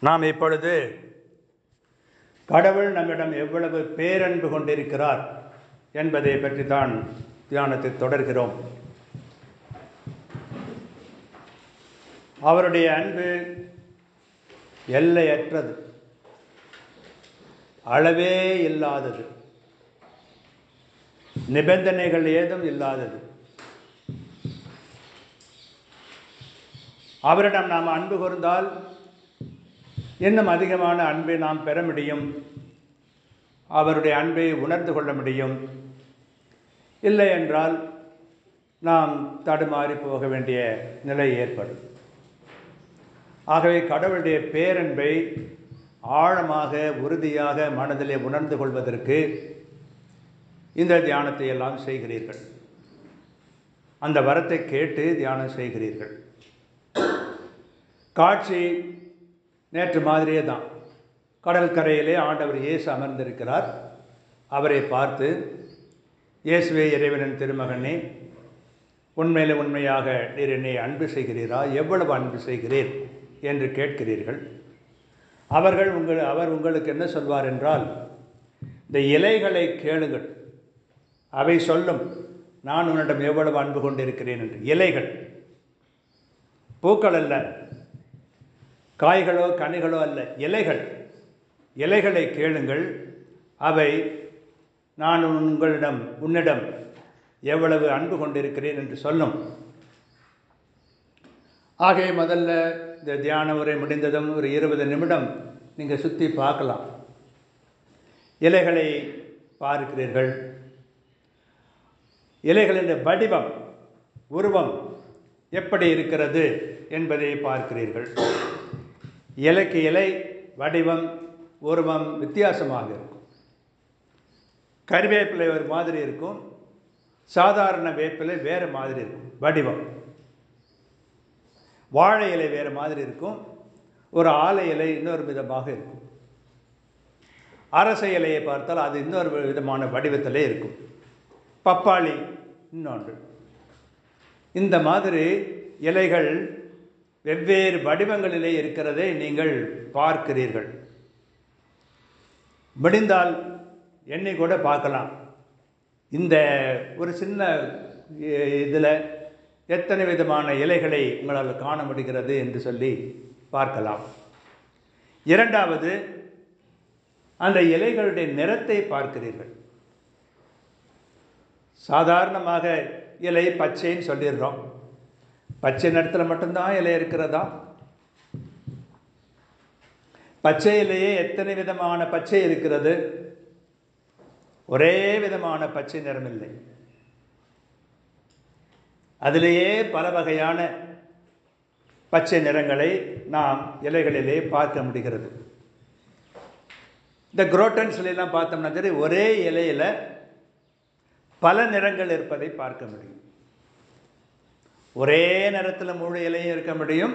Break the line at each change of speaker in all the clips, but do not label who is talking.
நாம் இப்பொழுது கடவுள் நம்மிடம் எவ்வளவு பேரன்பு கொண்டிருக்கிறார் என்பதை பற்றி தான் தியானத்தை தொடர்கிறோம். அவருடைய அன்பு எல்லையற்றது. அளவே இல்லாதது. நிபந்தனைகள் ஏதும் இல்லாதது. அவரிடம் நாம் அன்பு கூர்ந்தால் இன்னும் அதிகமான அன்பை நாம் பெற முடியும்? அவருடைய அன்பை உணர்ந்து கொள்ள முடியும்? இல்லை என்றால் நாம் தடுமாறி போக வேண்டிய நிலை ஏற்படும். ஆகவே கடவுளுடைய பேரன்பை ஆழமாக உறுதியாக மனதிலே உணர்ந்து கொள்வதற்கு இந்த தியானத்தை எல்லாம் செய்கிறீர்கள். அந்த வரத்தை கேட்டு தியானம் செய்கிறீர்கள். காட்சி நேற்று மாதிரியே தான். கடல் கரையிலே ஆண்டவர் இயேசு அமர்ந்திருக்கிறார். அவரை பார்த்து இயேசுவே இறைவனின் திருமகனே உண்மையில உண்மையாக நீர் என்னை அன்பு செய்கிறீரா? எவ்வளவு அன்பு செய்கிறீர் என்று கேட்கிறீர்கள். அவர்கள் உங்கள் அவர் உங்களுக்கு என்ன சொல்வார் என்றால் இந்த இலைகளை கேளுங்கள். அவை சொல்லும் நான் உன்னிடம் எவ்வளவு அன்பு கொண்டிருக்கிறேன் என்று. இலைகள். பூக்கள் அல்ல. காய்களோ கனிகளோ அல்ல இலைகள். இலைகளை கேளுங்கள். அவை நான் உங்களிடம் உன்னிடம் எவ்வளவு அன்பு கொண்டிருக்கிறேன் என்று சொல்லும். ஆகவே முதல்ல இந்த தியான உரை முடிந்ததும் ஒரு இருபது நிமிடம் நீங்கள் சுற்றி பார்க்கலாம். இலைகளை பார்க்கிறீர்கள். இலைகளின் வடிவம் உருவம் எப்படி இருக்கிறது என்பதை பார்க்கிறீர்கள். இலைக்கு இலை வடிவம் உருவம் வித்தியாசமாக இருக்கும். கறிவேப்பிலை ஒரு மாதிரி இருக்கும். சாதாரண வேப்பிலை வேறு மாதிரி இருக்கும். வடிவம். வாழை இலை வேறு மாதிரி இருக்கும். ஒரு ஆலை இலை இன்னொரு விதமாக இருக்கும். அரச இலையை பார்த்தால் அது இன்னொரு விதமான வடிவத்திலே இருக்கும். பப்பாளி இன்னொன்று. இந்த மாதிரி இலைகள் வெவ்வேறு வடிவங்களிலே இருக்கிறதை நீங்கள் பார்க்கிறீர்கள். முடிந்தால் என்னை கூட பார்க்கலாம். இந்த ஒரு சின்ன இதில் எத்தனை விதமான இலைகளை உங்களால் காண முடிகிறது என்று சொல்லி பார்க்கலாம். இரண்டாவது அந்த இலைகளுடைய நிறத்தை பார்க்கிறீர்கள். சாதாரணமாக இலை பச்சைன்னு சொல்லிடுறோம். பச்சை நிறத்தில் மட்டும்தான் இலை இருக்கிறதா? பச்சை இலையே எத்தனை விதமான பச்சை இருக்கிறது? ஒரே விதமான பச்சை நிறம் இல்லை. அதிலேயே பல வகையான பச்சை நிறங்களை நாம் இலைகளிலே பார்க்க முடிகிறது. இந்த குரோட்டன்ஸ்லாம் பார்த்தோம்னா சரி ஒரே இலையில் பல நிறங்கள் இருப்பதை பார்க்க முடியும். ஒரே நேரத்தில் முழு இலையும் இருக்க முடியும்.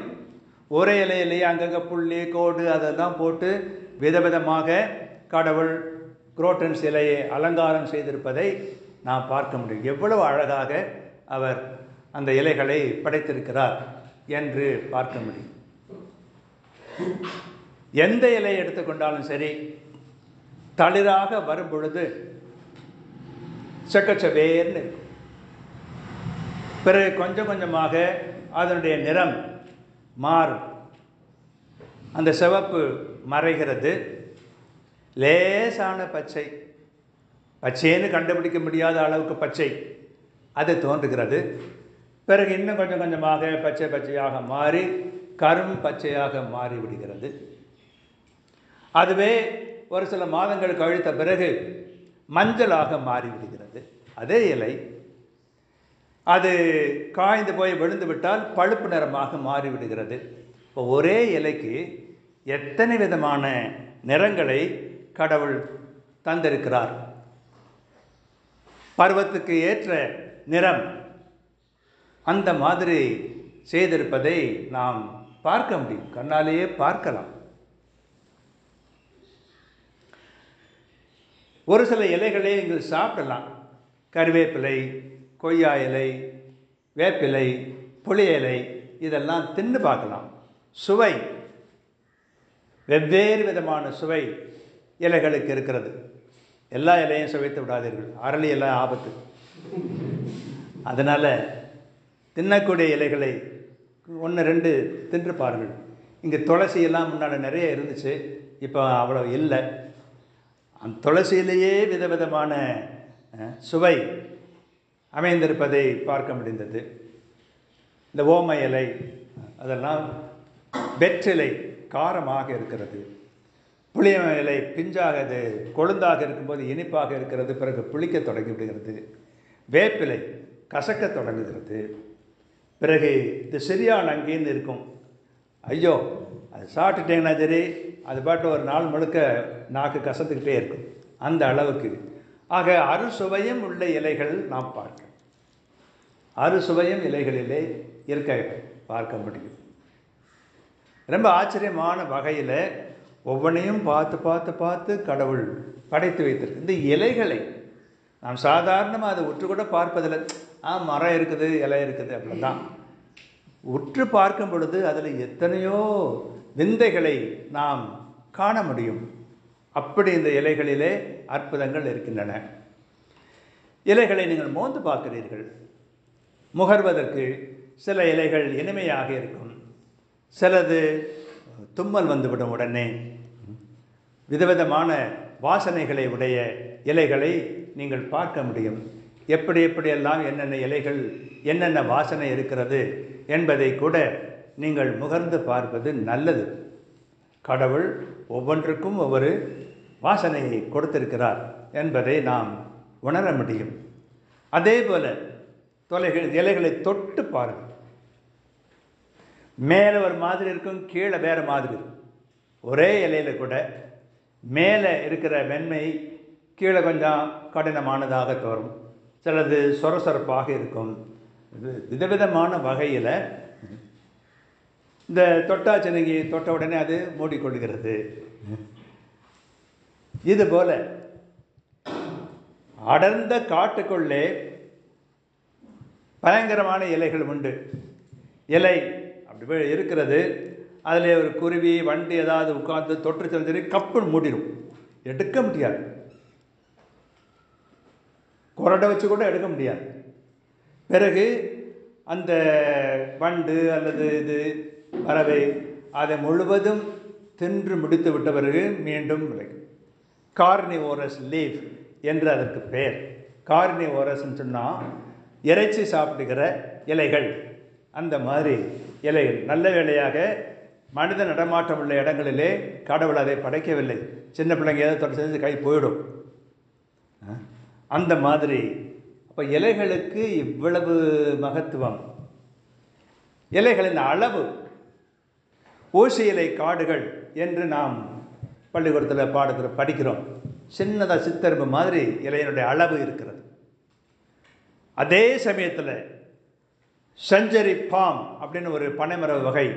ஒரே இலையிலேயே அங்கங்கே புள்ளி கோடு அதெல்லாம் போட்டு விதவிதமாக கடவுள் குரோட்டன்ஸ் இலையை அலங்காரம் செய்திருப்பதை நாம் பார்க்க முடியும். எவ்வளவு அழகாக அவர் அந்த இலைகளை படைத்திருக்கிறார் என்று பார்க்க முடியும். எந்த இலையை எடுத்துக்கொண்டாலும் சரி தளிராக வரும் பொழுது செக்கச்சவேர்னு இருக்கும். பிறகு கொஞ்சம் கொஞ்சமாக அதனுடைய நிறம் மாறும். அந்த சிவப்பு மறைகிறது. லேசான பச்சை. பச்சைன்னு கண்டுபிடிக்க முடியாத அளவுக்கு பச்சை. அது தோன்றுகிறது. பிறகு இன்னும் கொஞ்சம் கொஞ்சமாக பச்சை பச்சையாக மாறி கரும் பச்சையாக மாறிவிடுகிறது. அதுவே ஒரு சில மாதங்கள் கழித்த பிறகு மஞ்சளாக மாறிவிடுகிறது. அதே இலை அது காய்ந்து போய் விழுந்து விட்டால் பழுப்பு நிறமாக மாறிவிடுகிறது. இப்போ ஒரே இலைக்கு எத்தனை விதமான நிறங்களை கடவுள் தந்திருக்கிறார்? பருவத்துக்கு ஏற்ற நிறம் அந்த மாதிரி செய்திருப்பதை நாம் பார்க்க முடியும். கண்ணாலேயே பார்க்கலாம். ஒரு சில இலைகளை நீங்கள் சாப்பிடலாம். கருவேப்பிலை கொய்யா இலை வேப்பிலை புளி இலை இதெல்லாம் தின்னு பார்க்கலாம். சுவை. வெவ்வேறு விதமான சுவை இலைகளுக்கு இருக்கிறது. எல்லா இலையும் சுவைத்து விடாதீர்கள். அரளி எல்லாம் ஆபத்து. அதனால் தின்னக்கூடிய இலைகளை ஒன்று ரெண்டு தின்று பாருங்கள். இங்கே துளசி எல்லாம் நிறைய இருந்துச்சு. இப்போ அவ்வளோ இல்லை. அந்த துளசியிலேயே விதவிதமான சுவை அமைந்திருப்பதை பார்க்க முடிந்தது. இந்த ஓம இலை அதெல்லாம் வெற்றிலை காரமாக இருக்கிறது. புளிய இலை பிஞ்சாக இது கொழுந்தாக இருக்கும்போது இனிப்பாக இருக்கிறது பிறகு புளிக்க தொடங்கி விடுகிறது. வேப்பிலை கசக்க தொடங்குகிறது. பிறகு இது சரியான அங்கேன்னு இருக்கும். ஐயோ அது சாப்பிட்டுட்டேங்கன்னா சரி அது பாட்டு ஒரு நாள் முழுக்க நாக்கு கசத்துக்கிட்டே இருக்கும். அந்த அளவுக்கு ஆக அறுசுவையும் உள்ள இலைகள் நாம் பார்க்க. அறுசுவையும் இலைகளிலே இருக்க பார்க்க முடியும். ரொம்ப ஆச்சரியமான வகையில் ஒவ்வொன்றையும் பார்த்து பார்த்து பார்த்து கடவுள் படைத்து வைத்திருக்கு இந்த இலைகளை நாம் சாதாரணமாக அதை உற்று கூட பார்ப்பதில்லை. ஆ மரம் இருக்குது இலை இருக்குது அப்படிதான். உற்று பார்க்கும் பொழுது அதில் எத்தனையோ விந்தைகளை நாம் காண முடியும். அப்படி இந்த இலைகளிலே அற்புதங்கள் இருக்கின்றன. இலைகளை நீங்கள் மோந்து பார்க்கிறீர்கள். முகர்வதற்கு சில இலைகள் இனிமையாக இருக்கும். சிலது தும்மல் வந்துவிடும் உடனே. விதவிதமான வாசனைகளை உடைய இலைகளை நீங்கள் பார்க்க முடியும். எப்படி எப்படியெல்லாம் என்னென்ன இலைகள் என்னென்ன வாசனை இருக்கிறது என்பதை கூட நீங்கள் முகர்ந்து பார்ப்பது நல்லது. கடவுள் ஒவ்வொன்றுக்கும் ஒவ்வொரு வாசனையை கொடுத்திருக்கிறார் என்பதை நாம் உணர முடியும். அதே போல தொலைகள் இலைகளை தொட்டு பாருங்கள். மேலே ஒரு மாதிரி இருக்கும் கீழே வேறு மாதிரி. இருக்கும் ஒரே இலையில கூட மேலே இருக்கிற வெண்மை கீழே கொஞ்சம் கடினமானதாக தோறும். சிலது சொரசொரப்பாக இருக்கும். விதவிதமான வகையில் இந்த தொட்டாச்சினங்கி தொட்ட உடனே அது மூடிக்கொள்கிறது. இது போல அடர்ந்த காட்டுக்குள்ளே பயங்கரமான இலைகள் உண்டு. இலை அப்படி போய் இருக்கிறது. அதில் ஒரு குருவி வண்டி ஏதாவது உட்காந்து தொற்று தெரிஞ்சு கப்புன்னு மூடிடும் எடுக்க முடியாது. கொரடை வச்சு கூட எடுக்க முடியாது. பிறகு அந்த வண்டு அல்லது இது பறவை அதை முழுவதும் தின்று முடித்து விட்ட பிறகு மீண்டும் விளைக்கும் கார்னிவோரஸ் லீஃப் என்று அதற்கு பெயர். கார்னிவோரஸ்ன்னு சொன்னால் இறைச்சி சாப்பிடுகிற இலைகள். அந்த மாதிரி இலைகள். நல்ல வேலையாக மனித நடமாட்டம் உள்ள இடங்களிலே கடவுள் அதை படைக்கவில்லை. சின்ன பிள்ளைங்க ஏதோ தொடர்ச்சி செஞ்சு கை போயிடும். அந்த மாதிரி. அப்போ இலைகளுக்கு இவ்வளவு மகத்துவம்? இலைகளின் அளவு ஊசி இலை காடுகள் என்று நாம் பள்ளிக்கூடத்தில் பாடத்தில் படிக்கிறோம். சின்னதாக சித்தரும்பு மாதிரி இலையினுடைய அளவு இருக்கிறது. அதே சமயத்தில் செஞ்சரி பாம் அப்படின்னு ஒரு பனைமர வகை.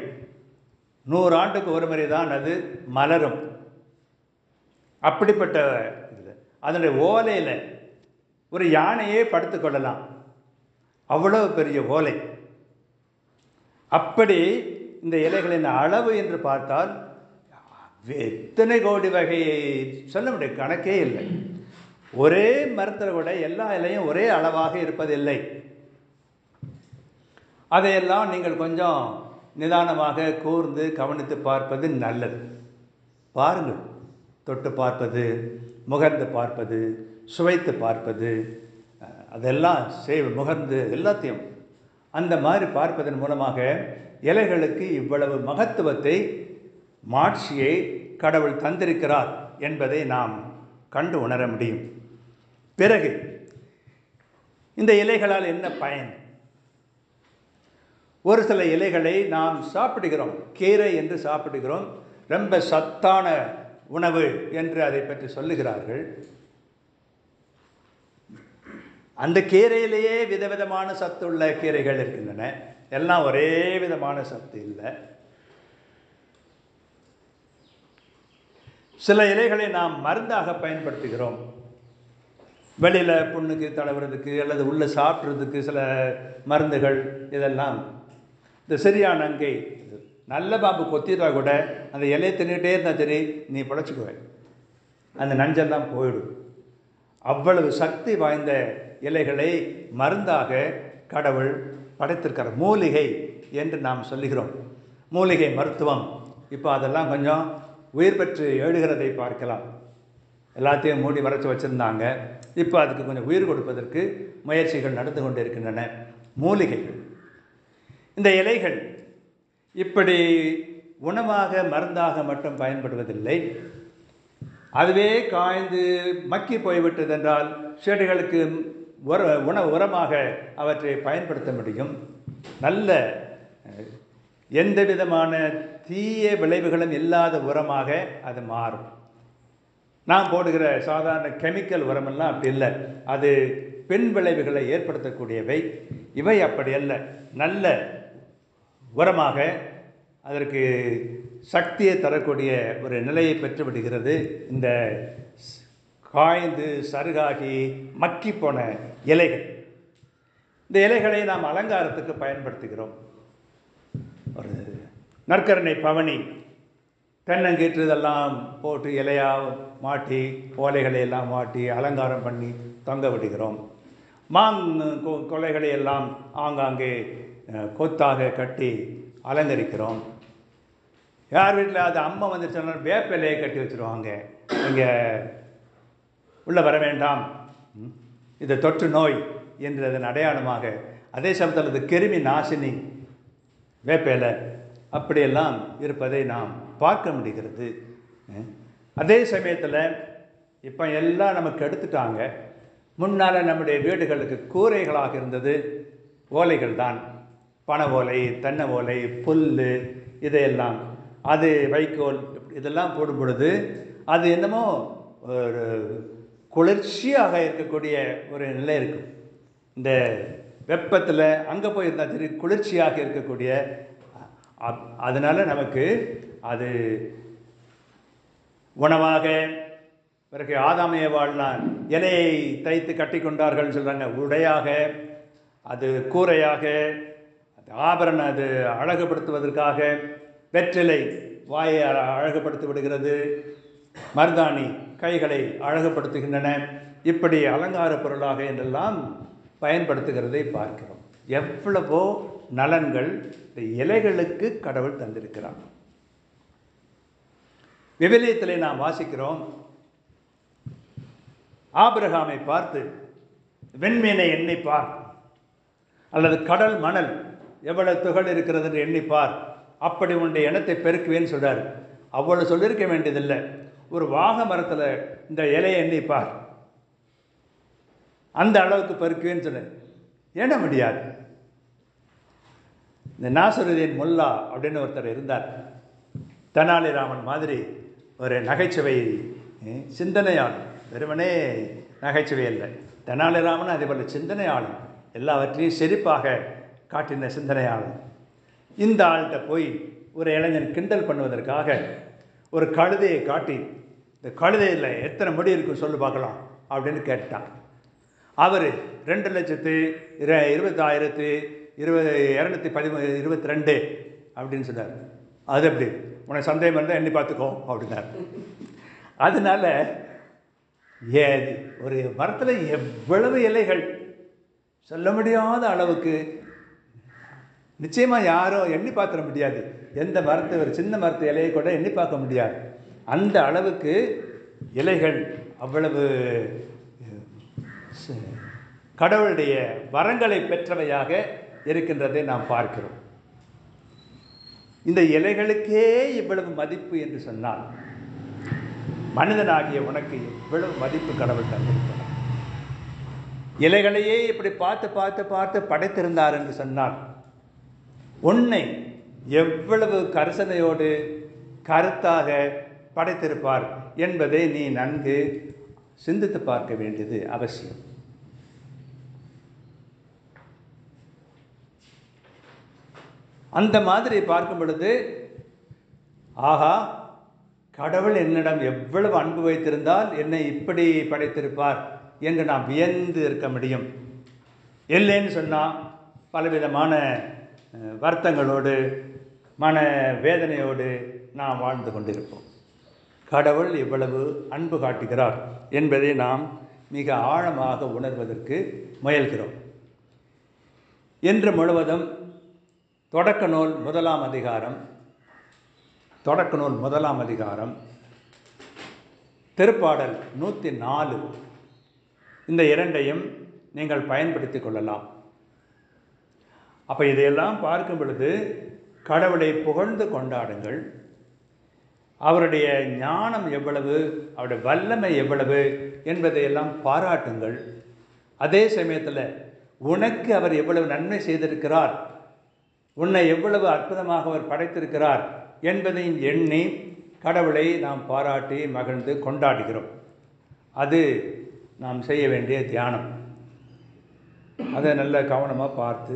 நூறு ஆண்டுக்கு ஒரு முறை தான் அது மலரும். அப்படிப்பட்ட இதில் அதனுடைய ஓலையில் ஒரு யானையே படுத்து கொள்ளலாம். அவ்வளவு பெரிய ஓலை. அப்படி இந்த இலைகளின் அளவு என்று பார்த்தால் எத்தனை கோடி வகையை சொல்ல முடியும் கணக்கே இல்லை. ஒரே மரத்தில் கூட எல்லா இலையும் ஒரே அளவாக இருப்பதில்லை. அதையெல்லாம் நீங்கள் கொஞ்சம் நிதானமாக கூர்ந்து கவனித்து பார்ப்பது நல்லது. பாருங்கள். தொட்டு பார்ப்பது முகர்ந்து பார்ப்பது சுவைத்து பார்ப்பது அதெல்லாம் செய் முகர்ந்து எல்லாத்தையும் அந்த மாதிரி பார்ப்பதன் மூலமாக இலைகளுக்கு இவ்வளவு மகத்துவத்தை மாட்சியை கடவுள் தந்திருக்கிறார் என்பதை நாம் கண்டு உணர முடியும். பிறகு இந்த இலைகளால் என்ன பயன்? ஒரு சில இலைகளை நாம் சாப்பிடுகிறோம் கீரை என்று சாப்பிடுகிறோம் ரொம்ப சத்தான உணவு என்று அதை பற்றி சொல்லுகிறார்கள். அந்த கீரையிலேயே விதவிதமான சத்துள்ள கீரைகள் இருக்கின்றன. எல்லாம் ஒரே விதமான சத்து இல்லை. சில இலைகளை நாம் மருந்தாக பயன்படுத்துகிறோம். வெளியில் புண்ணுக்கு தடவுறதுக்கு அல்லது உள்ளே சாப்பிட்றதுக்கு சில மருந்துகள் இதெல்லாம். இந்த சரியான அங்கை நல்ல பாம்பு கொத்திட்டா கூட அந்த இலையை தின்னுகிட்டே இருந்தால் சரி நீ பிழைச்சிக்குவேன் அந்த நஞ்செல்லாம் போயிடும். அவ்வளவு சக்தி வாய்ந்த இலைகளை மருந்தாக கடவுள் படைத்திருக்கிறார் மூலிகை என்று நாம் சொல்லுகிறோம். மூலிகை மருத்துவம். இப்போ அதெல்லாம் கொஞ்சம் உயிர் பெற்று எழுகிறதை பார்க்கலாம். எல்லாத்தையும் மூடி வரைச்சி வச்சுருந்தாங்க. இப்போ அதுக்கு கொஞ்சம் உயிர் கொடுப்பதற்கு முயற்சிகள் நடந்து கொண்டு இருக்கின்றன மூலிகைகள். இந்த இலைகள் இப்படி உணவாக மருந்தாக மட்டும் பயன்படுவதில்லை. அதுவே காய்ந்து மக்கி போய்விட்டது என்றால் செடிகளுக்கு உர உண உரமாக அவற்றை பயன்படுத்த முடியும். நல்ல எந்த விதமான தீய விளைவுகளும் இல்லாத உரமாக அது மாறும். நாம் போடுகிற சாதாரண கெமிக்கல் உரமெல்லாம் அப்படி இல்லை. அது பின் விளைவுகளை ஏற்படுத்தக்கூடியவை. இவை அப்படி அல்ல. நல்ல உரமாக அதற்கு சக்தியை தரக்கூடிய ஒரு நிலையை பெற்று விடுகிறது. இந்த ஸ்- காய்ந்து சருகாகி மக்கி போன இலைகள். இந்த இலைகளை நாம் அலங்காரத்துக்கு பயன்படுத்துகிறோம். ஒரு நற்கரணை பவனி தென்னங்கீற்று இதெல்லாம் போட்டு இலையாக மாட்டி ஓலைகளை எல்லாம் மாட்டி அலங்காரம் பண்ணி தொங்க விடுகிறோம். மாங் கொ- கொலைகளை எல்லாம் ஆங்காங்கே கொத்தாக கட்டி அலங்கரிக்கிறோம். யார் வீட்டில் அது அம்மா வந்துச்சுன்னா வேப்பிலையை கட்டி வச்சுருவாங்க. இங்கே உள்ளே வர வேண்டாம். இது தொற்று நோய் என்றதன் அடையாளமாக. அதே சமயத்தில் அது கிருமி நாசினி வேப்பேலை அப்படியெல்லாம் இருப்பதை நாம் பார்க்க முடிகிறது. அதே சமயத்தில் இப்போ எல்லாம் நமக்கு எடுத்துட்டாங்க. முன்னால் நம்முடைய வீடுகளுக்கு கூரைகளாக இருந்தது. ஓலைகள் தான். பனை ஓலை தென்னை ஓலை புல் இதையெல்லாம். அது வைக்கோல் இதெல்லாம் போடும் பொழுது அது என்னமோ ஒரு குளிர்ச்சியாக இருக்கக்கூடிய ஒரு நிலை இருக்கும். இந்த வெப்பத்தில் அங்கே போயிருந்தால் சரி குளிர்ச்சியாக இருக்கக்கூடிய அதனால் நமக்கு அது உணவாக பிறகு ஆதாமைய வாழ்நாள் இலையை தைத்து கட்டி கொண்டார்கள் சொல்கிறாங்க உடையாக அது கூரையாக அது ஆபரணம் அது அழகுபடுத்துவதற்காக வெற்றிலை வாயை அழகுபடுத்தி விடுகிறது. மருதாணி கைகளை அழகுபடுத்துகின்றன. இப்படி அலங்கார பொருளாக என்றெல்லாம் பயன்படுத்துகிறதை பார்க்கிறோம். எவ்வளவோ நலன்கள் இந்த இலைகளுக்கு கடவுள் தந்திருக்கிறார். விவிலியத்திலே நாம் வாசிக்கிறோம். ஆபிரகாமை பார்த்து வெண்மீனை எண்ணி பார். அல்லது கடல் மணல் எவ்வளவு துகள் இருக்கிறது என்று எண்ணி பார். அப்படி உன்னுடைய எண்ணத்தை பெருக்குவேன்னு சொல்றாரு. அவ்வளவு சொல்லியிருக்க வேண்டியதில்லை. ஒரு வாக மரத்தில் இந்த இலையை எண்ணி பார். அந்த அளவுக்கு பருக்குவேன்னு சொன்னேன். எண்ண முடியாது? இந்த நாசருதீன் முல்லா அப்படின்னு ஒருத்தர் இருந்தார். தெனாலிராமன் மாதிரி ஒரு நகைச்சுவை சிந்தனையாளர் வெறுமனே நகைச்சுவை இல்லை தெனாலிராமன் அதே போல் சிந்தனையாளர் எல்லாவற்றையும் செழிப்பாக காட்டின சிந்தனையாளர் இந்த ஆள்கிட்ட போய் ஒரு இளைஞன் கிண்டல் பண்ணுவதற்காக ஒரு கழுதையை காட்டி இந்த கழுதையில் எத்தனை முடி இருக்கும் சொல்லு பார்க்கலாம் அப்படின்னு கேட்டான். அவர் ரெண்டு லட்சத்து இர இருபத்தாயிரத்து இருபது இரநூத்தி பதிமூ இருபத்தி ரெண்டு அப்படின்னு சொன்னார். அது எப்படி? உனக்கு சந்தேகம் இருந்தால் எண்ணி பார்த்துக்கோ அப்படின்னார். அதனால ஏ ஒரு மரத்தில் எவ்வளவு இலைகள்? சொல்ல முடியாத அளவுக்கு நிச்சயமாக யாரும் எண்ணி பார்த்துட முடியாது. எந்த மரத்தை ஒரு சின்ன மரத்து இலையை கூட எண்ணி பார்க்க முடியாது. அந்த அளவுக்கு இலைகள் அவ்வளவு கடவுளுடைய வரங்களை பெற்றவையாக இருக்கின்றதை நாம் பார்க்கிறோம். இந்த இலைகளுக்கே இவ்வளவு மதிப்பு என்று சொன்னால் மனிதனாகிய உனக்கு எவ்வளவு மதிப்பு கடவுள் தந்திருக்கிறார். இலைகளையே இப்படி பார்த்து பார்த்து பார்த்து படைத்திருந்தார் என்று சொன்னால் உன்னை எவ்வளவு கரிசனையோடு கருத்தாக படைத்திருப்பார் என்பதை நீ நன்கு சிந்தித்து பார்க்க வேண்டியது அவசியம். அந்த மாதிரி பார்க்கும் பொழுது ஆஹா கடவுள் என்னிடம் எவ்வளவு அன்பு வைத்திருந்தால் என்னை இப்படி படைத்திருப்பார் என்று நாம் வியந்து இருக்க முடியும். இல்லைன்னு சொன்னால் பலவிதமான வருத்தங்களோடு மன வேதனையோடு நாம் வாழ்ந்து கொண்டிருப்போம். கடவுள் இவ்வளவு அன்பு காட்டுகிறார் என்பதை நாம் மிக ஆழமாக உணர்வதற்கு முயல்கிறோம். இன்று முழுவதும் தொடக்க நூல் முதலாம் அதிகாரம் தொடக்க நூல் முதலாம் அதிகாரம் திருப்பாடல் நூற்றி நாலு. இந்த இரண்டையும் நீங்கள் பயன்படுத்தி கொள்ளலாம். அப்போ இதையெல்லாம் பார்க்கும் பொழுது கடவுளை புகழ்ந்து கொண்டாடுங்கள். அவருடைய ஞானம் எவ்வளவு அவருடைய வல்லமை எவ்வளவு என்பதையெல்லாம் பாராட்டுங்கள். அதே சமயத்தில் உனக்கு அவர் எவ்வளவு நன்மை செய்திருக்கிறார்? உன்னை எவ்வளவு அற்புதமாக அவர் படைத்திருக்கிறார்? என்பதையும் எண்ணி கடவுளை நாம் பாராட்டி மகிழ்ந்து கொண்டாடுகிறோம். அது நாம் செய்ய வேண்டிய தியானம். அதை நல்ல கவனமாக பார்த்து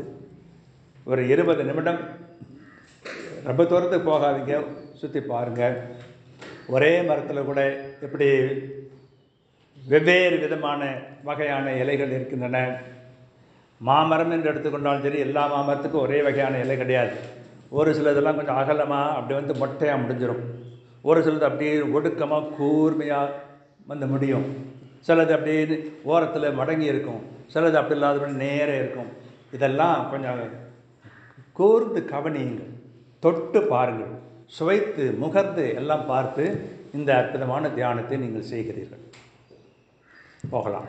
ஒரு இருபது நிமிடம். ரொம்ப தூரத்துக்கு போகாதீங்க சுற்றி பாருங்கள் ஒரே மரத்தில் கூட எப்படி வெவ்வேறு விதமான வகையான இலைகள் இருக்கின்றன. மாமரம் என்று எடுத்துக்கொண்டாலும் சரி எல்லா மாமரத்துக்கும் ஒரே வகையான இலை கிடையாது. ஒரு சிலதெல்லாம் கொஞ்சம் அகலமாக அப்படி வந்து மொட்டையாக முடிஞ்சிடும் ஒரு சிலது அப்படியே ஒடுக்கமாக கூர்மையாக வந்து முடியும். சிலது அப்படியே ஓரத்தில் மடங்கி இருக்கும். சிலது அப்படி இல்லாதபடி நேராக இருக்கும். இதெல்லாம் கொஞ்சம் கூர்ந்து கவனியுங்கள். தொட்டு பாருங்கள். சுவைத்து முகர்ந்து எல்லாம் பார்த்து இந்த அற்புதமான தியானத்தை நீங்கள் செய்கிறீர்கள். போகலாம்.